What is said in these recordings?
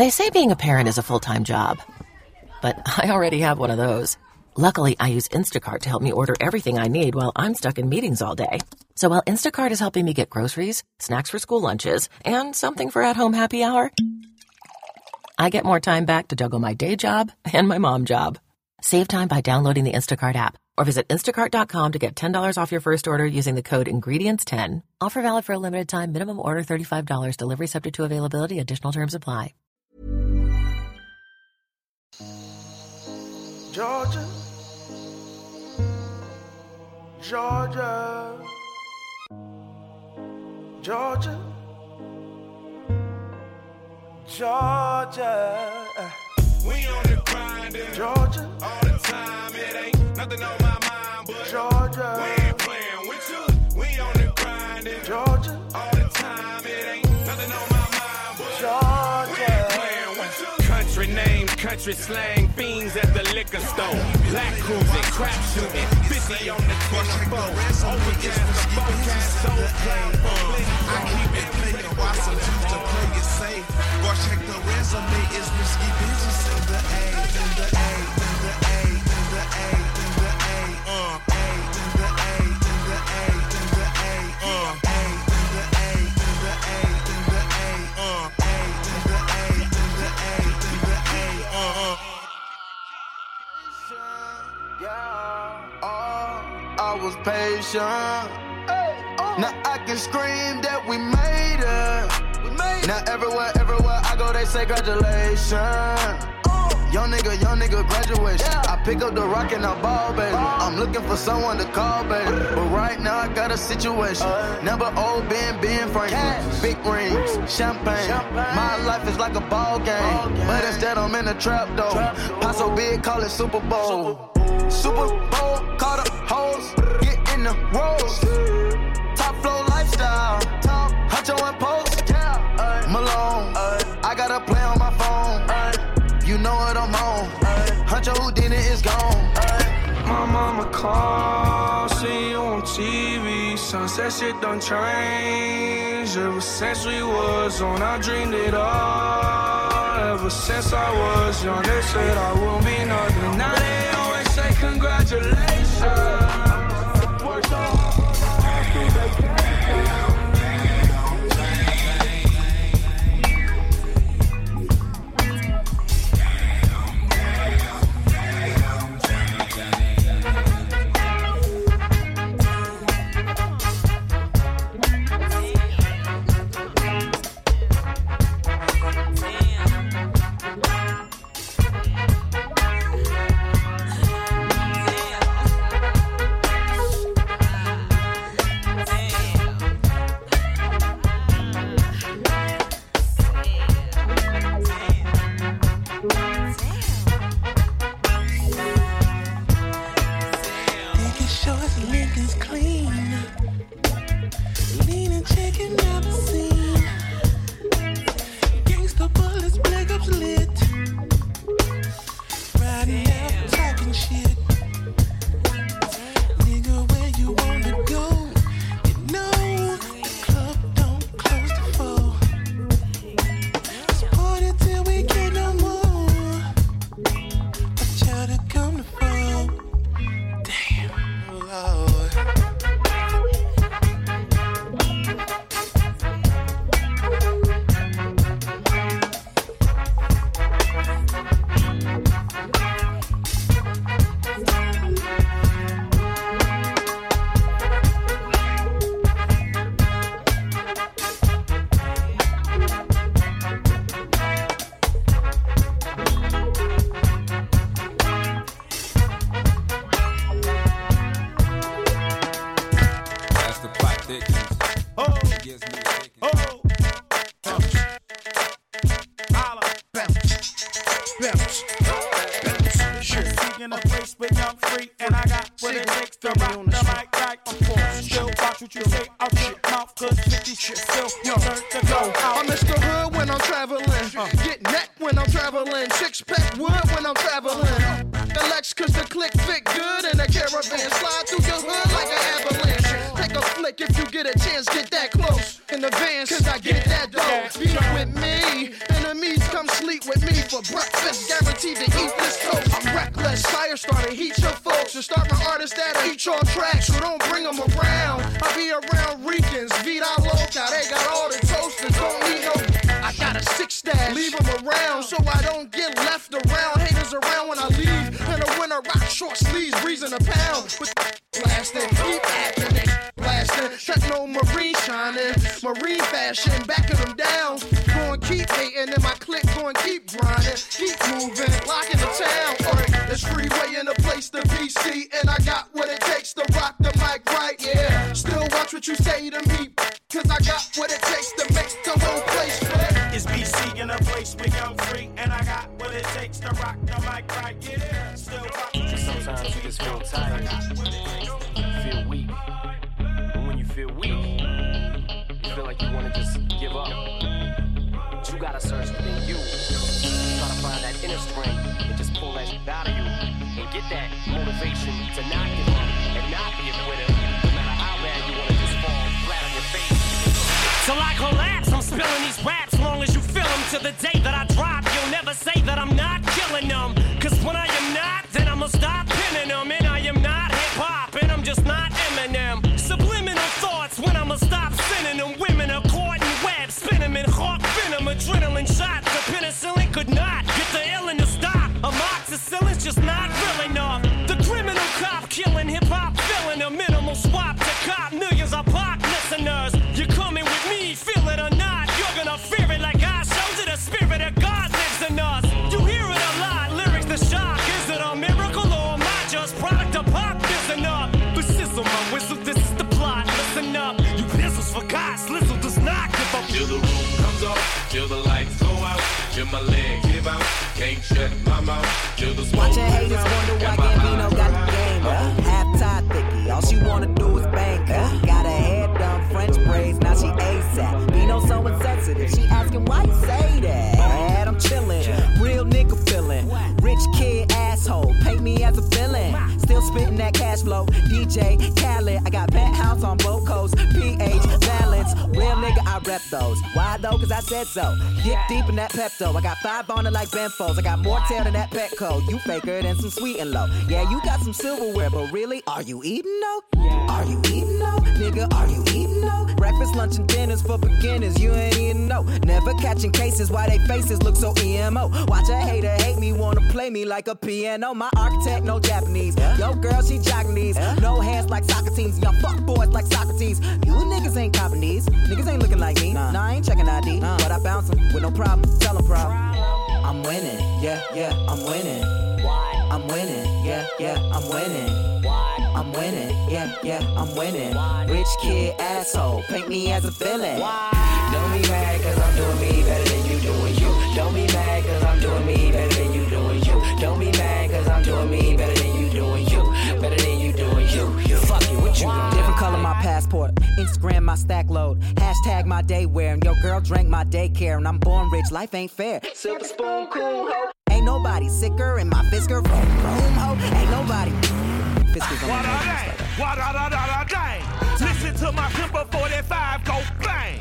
They say being a parent is a full time job, but I already have one of those. Luckily, I use Instacart to help me order everything I need while I'm stuck in meetings all day. So while Instacart is helping me get groceries, snacks for school lunches, and something for at home happy hour, I get more time back to juggle my day job and my mom job. Save time by downloading the Instacart app or visit instacart.com to get $10 off your first order using the code INGREDIENTS10. Offer valid for a limited time, minimum order $35, delivery subject to availability, additional terms apply. Georgia, Georgia, Georgia, Georgia. We on the grind, Georgia, all the time. It ain't nothing on my mind, but Georgia, we ain't playing with you. We on the grind, Georgia, all the name, country slang, fiends at the liquor store. Black cruising, crap shooting, 50 on the 24. Overcast, the forecast, so for I keep it playing while some choose to play it safe. Go check the resume, it's risky business in the A, in the A, in the A, in the A, Yeah. Oh, I was patient. Now I can scream that we made it. Now everywhere, everywhere I go, they say congratulations. Young nigga, young nigga, graduation. I pick up the rock and I ball, baby. I'm looking for someone to call, baby. But right now I got a situation. Never old Ben, Ben Franklin. Big rings, champagne. My life is like a ball game. But instead I'm in a trap though. Pot so big, call it Super Bowl. Super Bowl, call the hoes, get in the rolls. Top flow lifestyle, top Huncho and Post, Malone. I got a play on my phone, you know what I'm on. Huncho who did it is gone. My mama called, see you on TV. Sunset shit done changed. Ever since we was on, I dreamed it all. Ever since I was young, they said I won't be nothing. Now they watch what you say out your mouth, cause 50 shit still turn to go out. I'm Mr. Hood when I'm traveling. Uh. Get neck when I'm traveling. Six pack wood when I'm traveling. The Lex cause the click fit good in a caravan. Slide through your hood like an avalanche. Take a flick if you get a chance, get that close. In the vans, cause I get that dough. Beat up with me. Enemies come sleep with me for breakfast. Guaranteed to eat this toast. Reckless. Fire starter, heat your folks. And start my artists that'll eat your tracks. So don't bring them around. I be around Ricans, Vida Loca. They got all the toasters. Don't need no. I got a six stash. Leave them around so I don't get left around. Haters around when I leave. In the winter, rock short sleeves, breezing a pound. With blasting, keep acting, they blasting. Techno marine shining, marine fashion, backing them down. Going keep hating, and my click going keep grinding, keep moving, locking. Alright, there's freeway in the place to be see, and I got what it takes to rock the mic right, yeah. Still watch what you say to me, cause I got what it takes to make the whole place fit. It's BC in a place where I'm free, and I got what it takes to rock the mic right. Yeah, still rock. Sometimes you just feel tired, feel weak. And when you feel weak, you feel like you wanna just give up. But you gotta search within you. Try to find that inner strength get that motivation to not give up and not be a quitter. No matter how bad you wanna just fall flat on your face. Collapse, I'm spilling these raps long as you feel them. To the day my leg give out, can't shut my mouth, till the smoke Watching haters wonder why Gambino got the game. Uh, half tied thicky, all she wanna do is bang. Uh, got her hair done, French braids, now she ASAP. Bino so insensitive, she asking why you say that. I'm chillin', real nigga feelin', rich kid asshole, paint me as a villain. Still spittin' that cash flow, DJ Khaled. I got penthouse on both coasts, PH balance. Real nigga, I rep those. Why though? Cause I said so. Get deep in that Pepto. I got five on it like Benfos. I got more tail than that Petco. You faker than some sweet and low. Yeah, you got some silverware, but really, are you eating though? Are you eating though? Nigga, are you eating though? Breakfast, lunch, and dinners for beginners. You ain't eating no. Never catching cases why they faces look so emo. Watch a hater hate me, wanna play me like a piano. My architect, no Japanese. Yo, girl, she these. No hands like soccer teams. Young fuck boys like Socrates. You niggas ain't copping these. Niggas ain't looking like me. Nah, I ain't checking ID. But I bounce 'em with no problem. Tell 'em problem. I'm winning. Yeah, yeah, I'm winning. Why? I'm winning. Yeah, yeah, I'm winning. Why? I'm winning. Yeah, yeah, I'm winning. Rich kid asshole. Paint me as a villain. Don't be mad cause I'm doing me better my day wear. And your girl drank my daycare. And I'm born rich. Life ain't fair. Silver spoon cool ho. Ain't nobody sicker in my Fisker room ho. Ain't nobody. Fisker's on dang. Listen to my Kimber 45 go bang.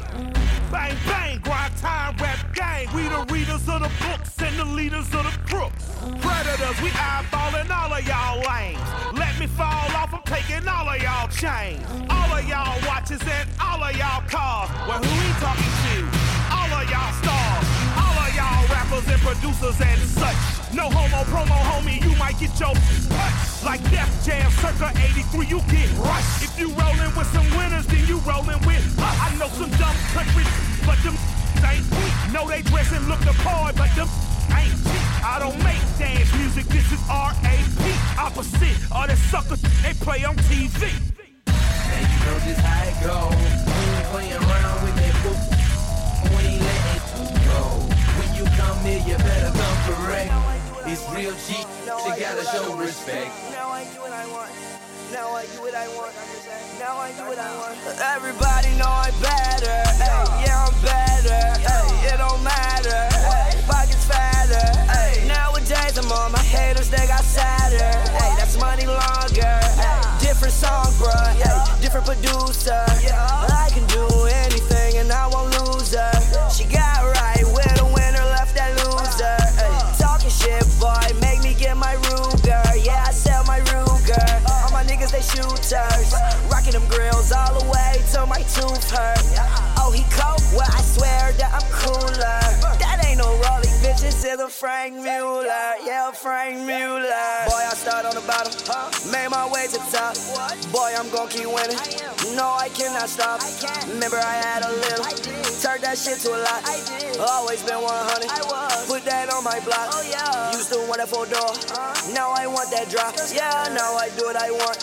Bang, bang, grind time, rap gang. We the readers of the books and the leaders of the crooks. Predators, we eyeballing all of y'all lanes. Let me fall off, taking all of y'all chains. All of y'all watches and all of y'all cars. Well, who he talking to? All of y'all stars. All of y'all rappers and producers and such. No homo promo, homie, you might get your touch. Like Def Jam, circa 83, you get rushed. If you rollin' with some winners, then you rollin' with us. I know some dumb country, but them ain't weak. Know they dress and look the part, but them ain't cheap. I don't make dance music, this is R.A.P. Opposite All the suckers they play on TV. And you know just how it go. We ain't around with that ain't go. When you come here, you better come. It's real cheap. You gotta show respect. Now I do what I want. Now I do what I want. Now I do what I want. Everybody know I'm better. Ay, yeah, I'm better. Ay, it don't matter. Pockets fatter. Ay, nowadays I'm on my haters, they got sadder. Hey, that's money longer. Different song, bruh. Hey, different producer. I can do anything and I won't lose her. She got right with a winner, left that loser. Talking shit, boy, make me get my Ruger. Yeah, I sell my Ruger. All my niggas, they shooters. Rocking them grills all the way till my tooth hurt. Oh, he cold? Well, I is a Franck Muller. Yeah, Franck Muller. Boy, I start on the bottom, made my way to the top. Boy, I'm gonna keep winning. No, I cannot stop. Remember, I had a little, turned that shit to a lot. Always been 100. Put that on my block. Used to want a four door. Now I want that drop. Yeah, now I do what I want.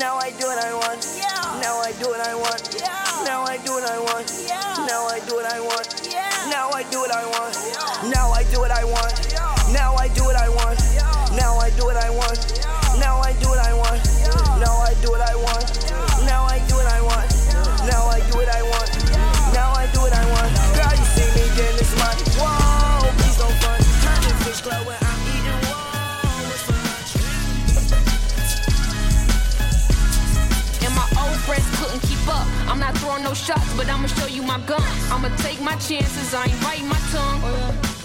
Now I do what I want. Now I do what I want. Now I do what I want. Now I do what I want. Now I do what I want. Now I do what I want. Now I do what I want. Now I do what I want. No shots, but I'ma show you my gun. I'ma take my chances, I ain't biting my tongue.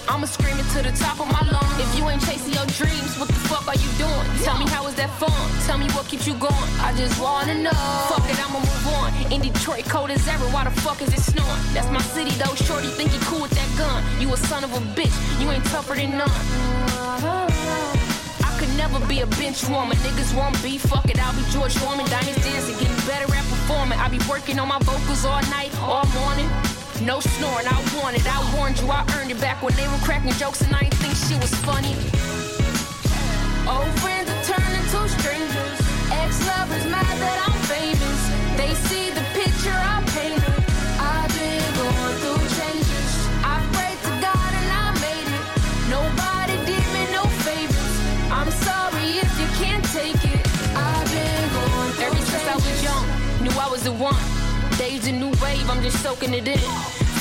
I'ma scream it to the top of my lungs. If you ain't chasing your dreams, what the fuck are you doing? Tell me how is that fun? Tell me what keeps you going. I just wanna know. Fuck it, I'ma move on. In Detroit, cold as ever. Why the fuck is it snowing? That's my city though. Shorty think he cool with that gun. You a son of a bitch. You ain't tougher than none. Never be a bench warmer. Niggas won't be. Fuck it, I'll be George Foreman. Diamonds dancing, getting better at performing. I be working on my vocals all night, all morning. No snoring, I want it. I warned you, I earned it back when they were cracking jokes and I ain't think shit was funny. Old friends are turning to strangers. Ex-lovers mad soaking it in.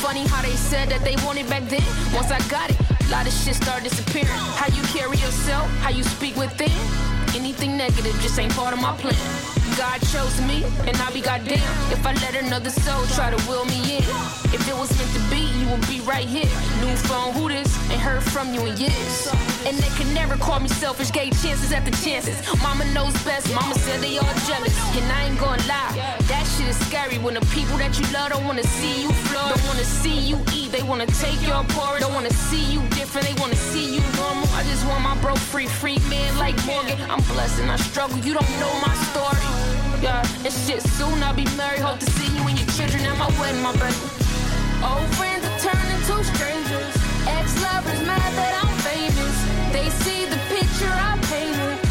Funny how they said that they wanted back then. Once I got it, a lot of shit started disappearing. How you carry yourself, how you speak within. Anything negative just ain't part of my plan. God chose me, and I'll be goddamn if I let another soul try to will me in. If it was meant to be, you would be right here. New phone, who this? Ain't heard from you in years. And they can never call me selfish, gave chances after chances. Mama knows best, mama said they all jealous. And I ain't gonna lie, that shit is scary when the people that you love don't wanna see you flourish. Don't wanna see you eat, they wanna take your porridge. Don't wanna see you different, they wanna see you normal. I just want my bro free, free man like Morgan. I'm blessed and I struggle, you don't know my story. Yeah, and shit, soon I'll be married. Hope to see you and your children at my wedding, my baby. Old friends are turning to strangers. Ex-lovers mad that I'm famous. They see the picture I painted.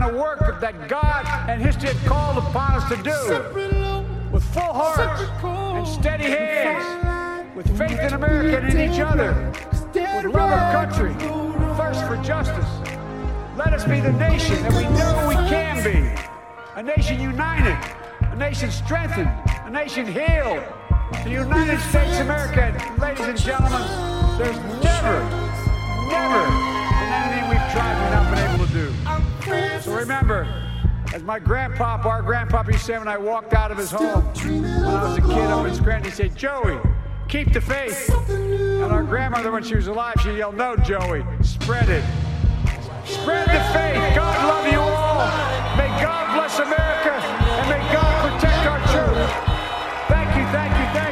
On the work that God and history had called upon us to do. With full hearts and steady hands, with faith in America and in each other, with love of country, thirst for justice. Let us be the nation that we know we can be. A nation united, a nation strengthened, a nation healed. The United States of America, ladies and gentlemen, there's never, never So remember, as my grandpapa, our grandpapa used to say when I walked out of his home when I was a kid up in Scranton, he said, Joey, keep the faith. And our grandmother, when she was alive, she yelled, no, Joey, spread it. Spread the faith. God love you all. May God bless America and may God protect our children. Thank you, thank you, thank you.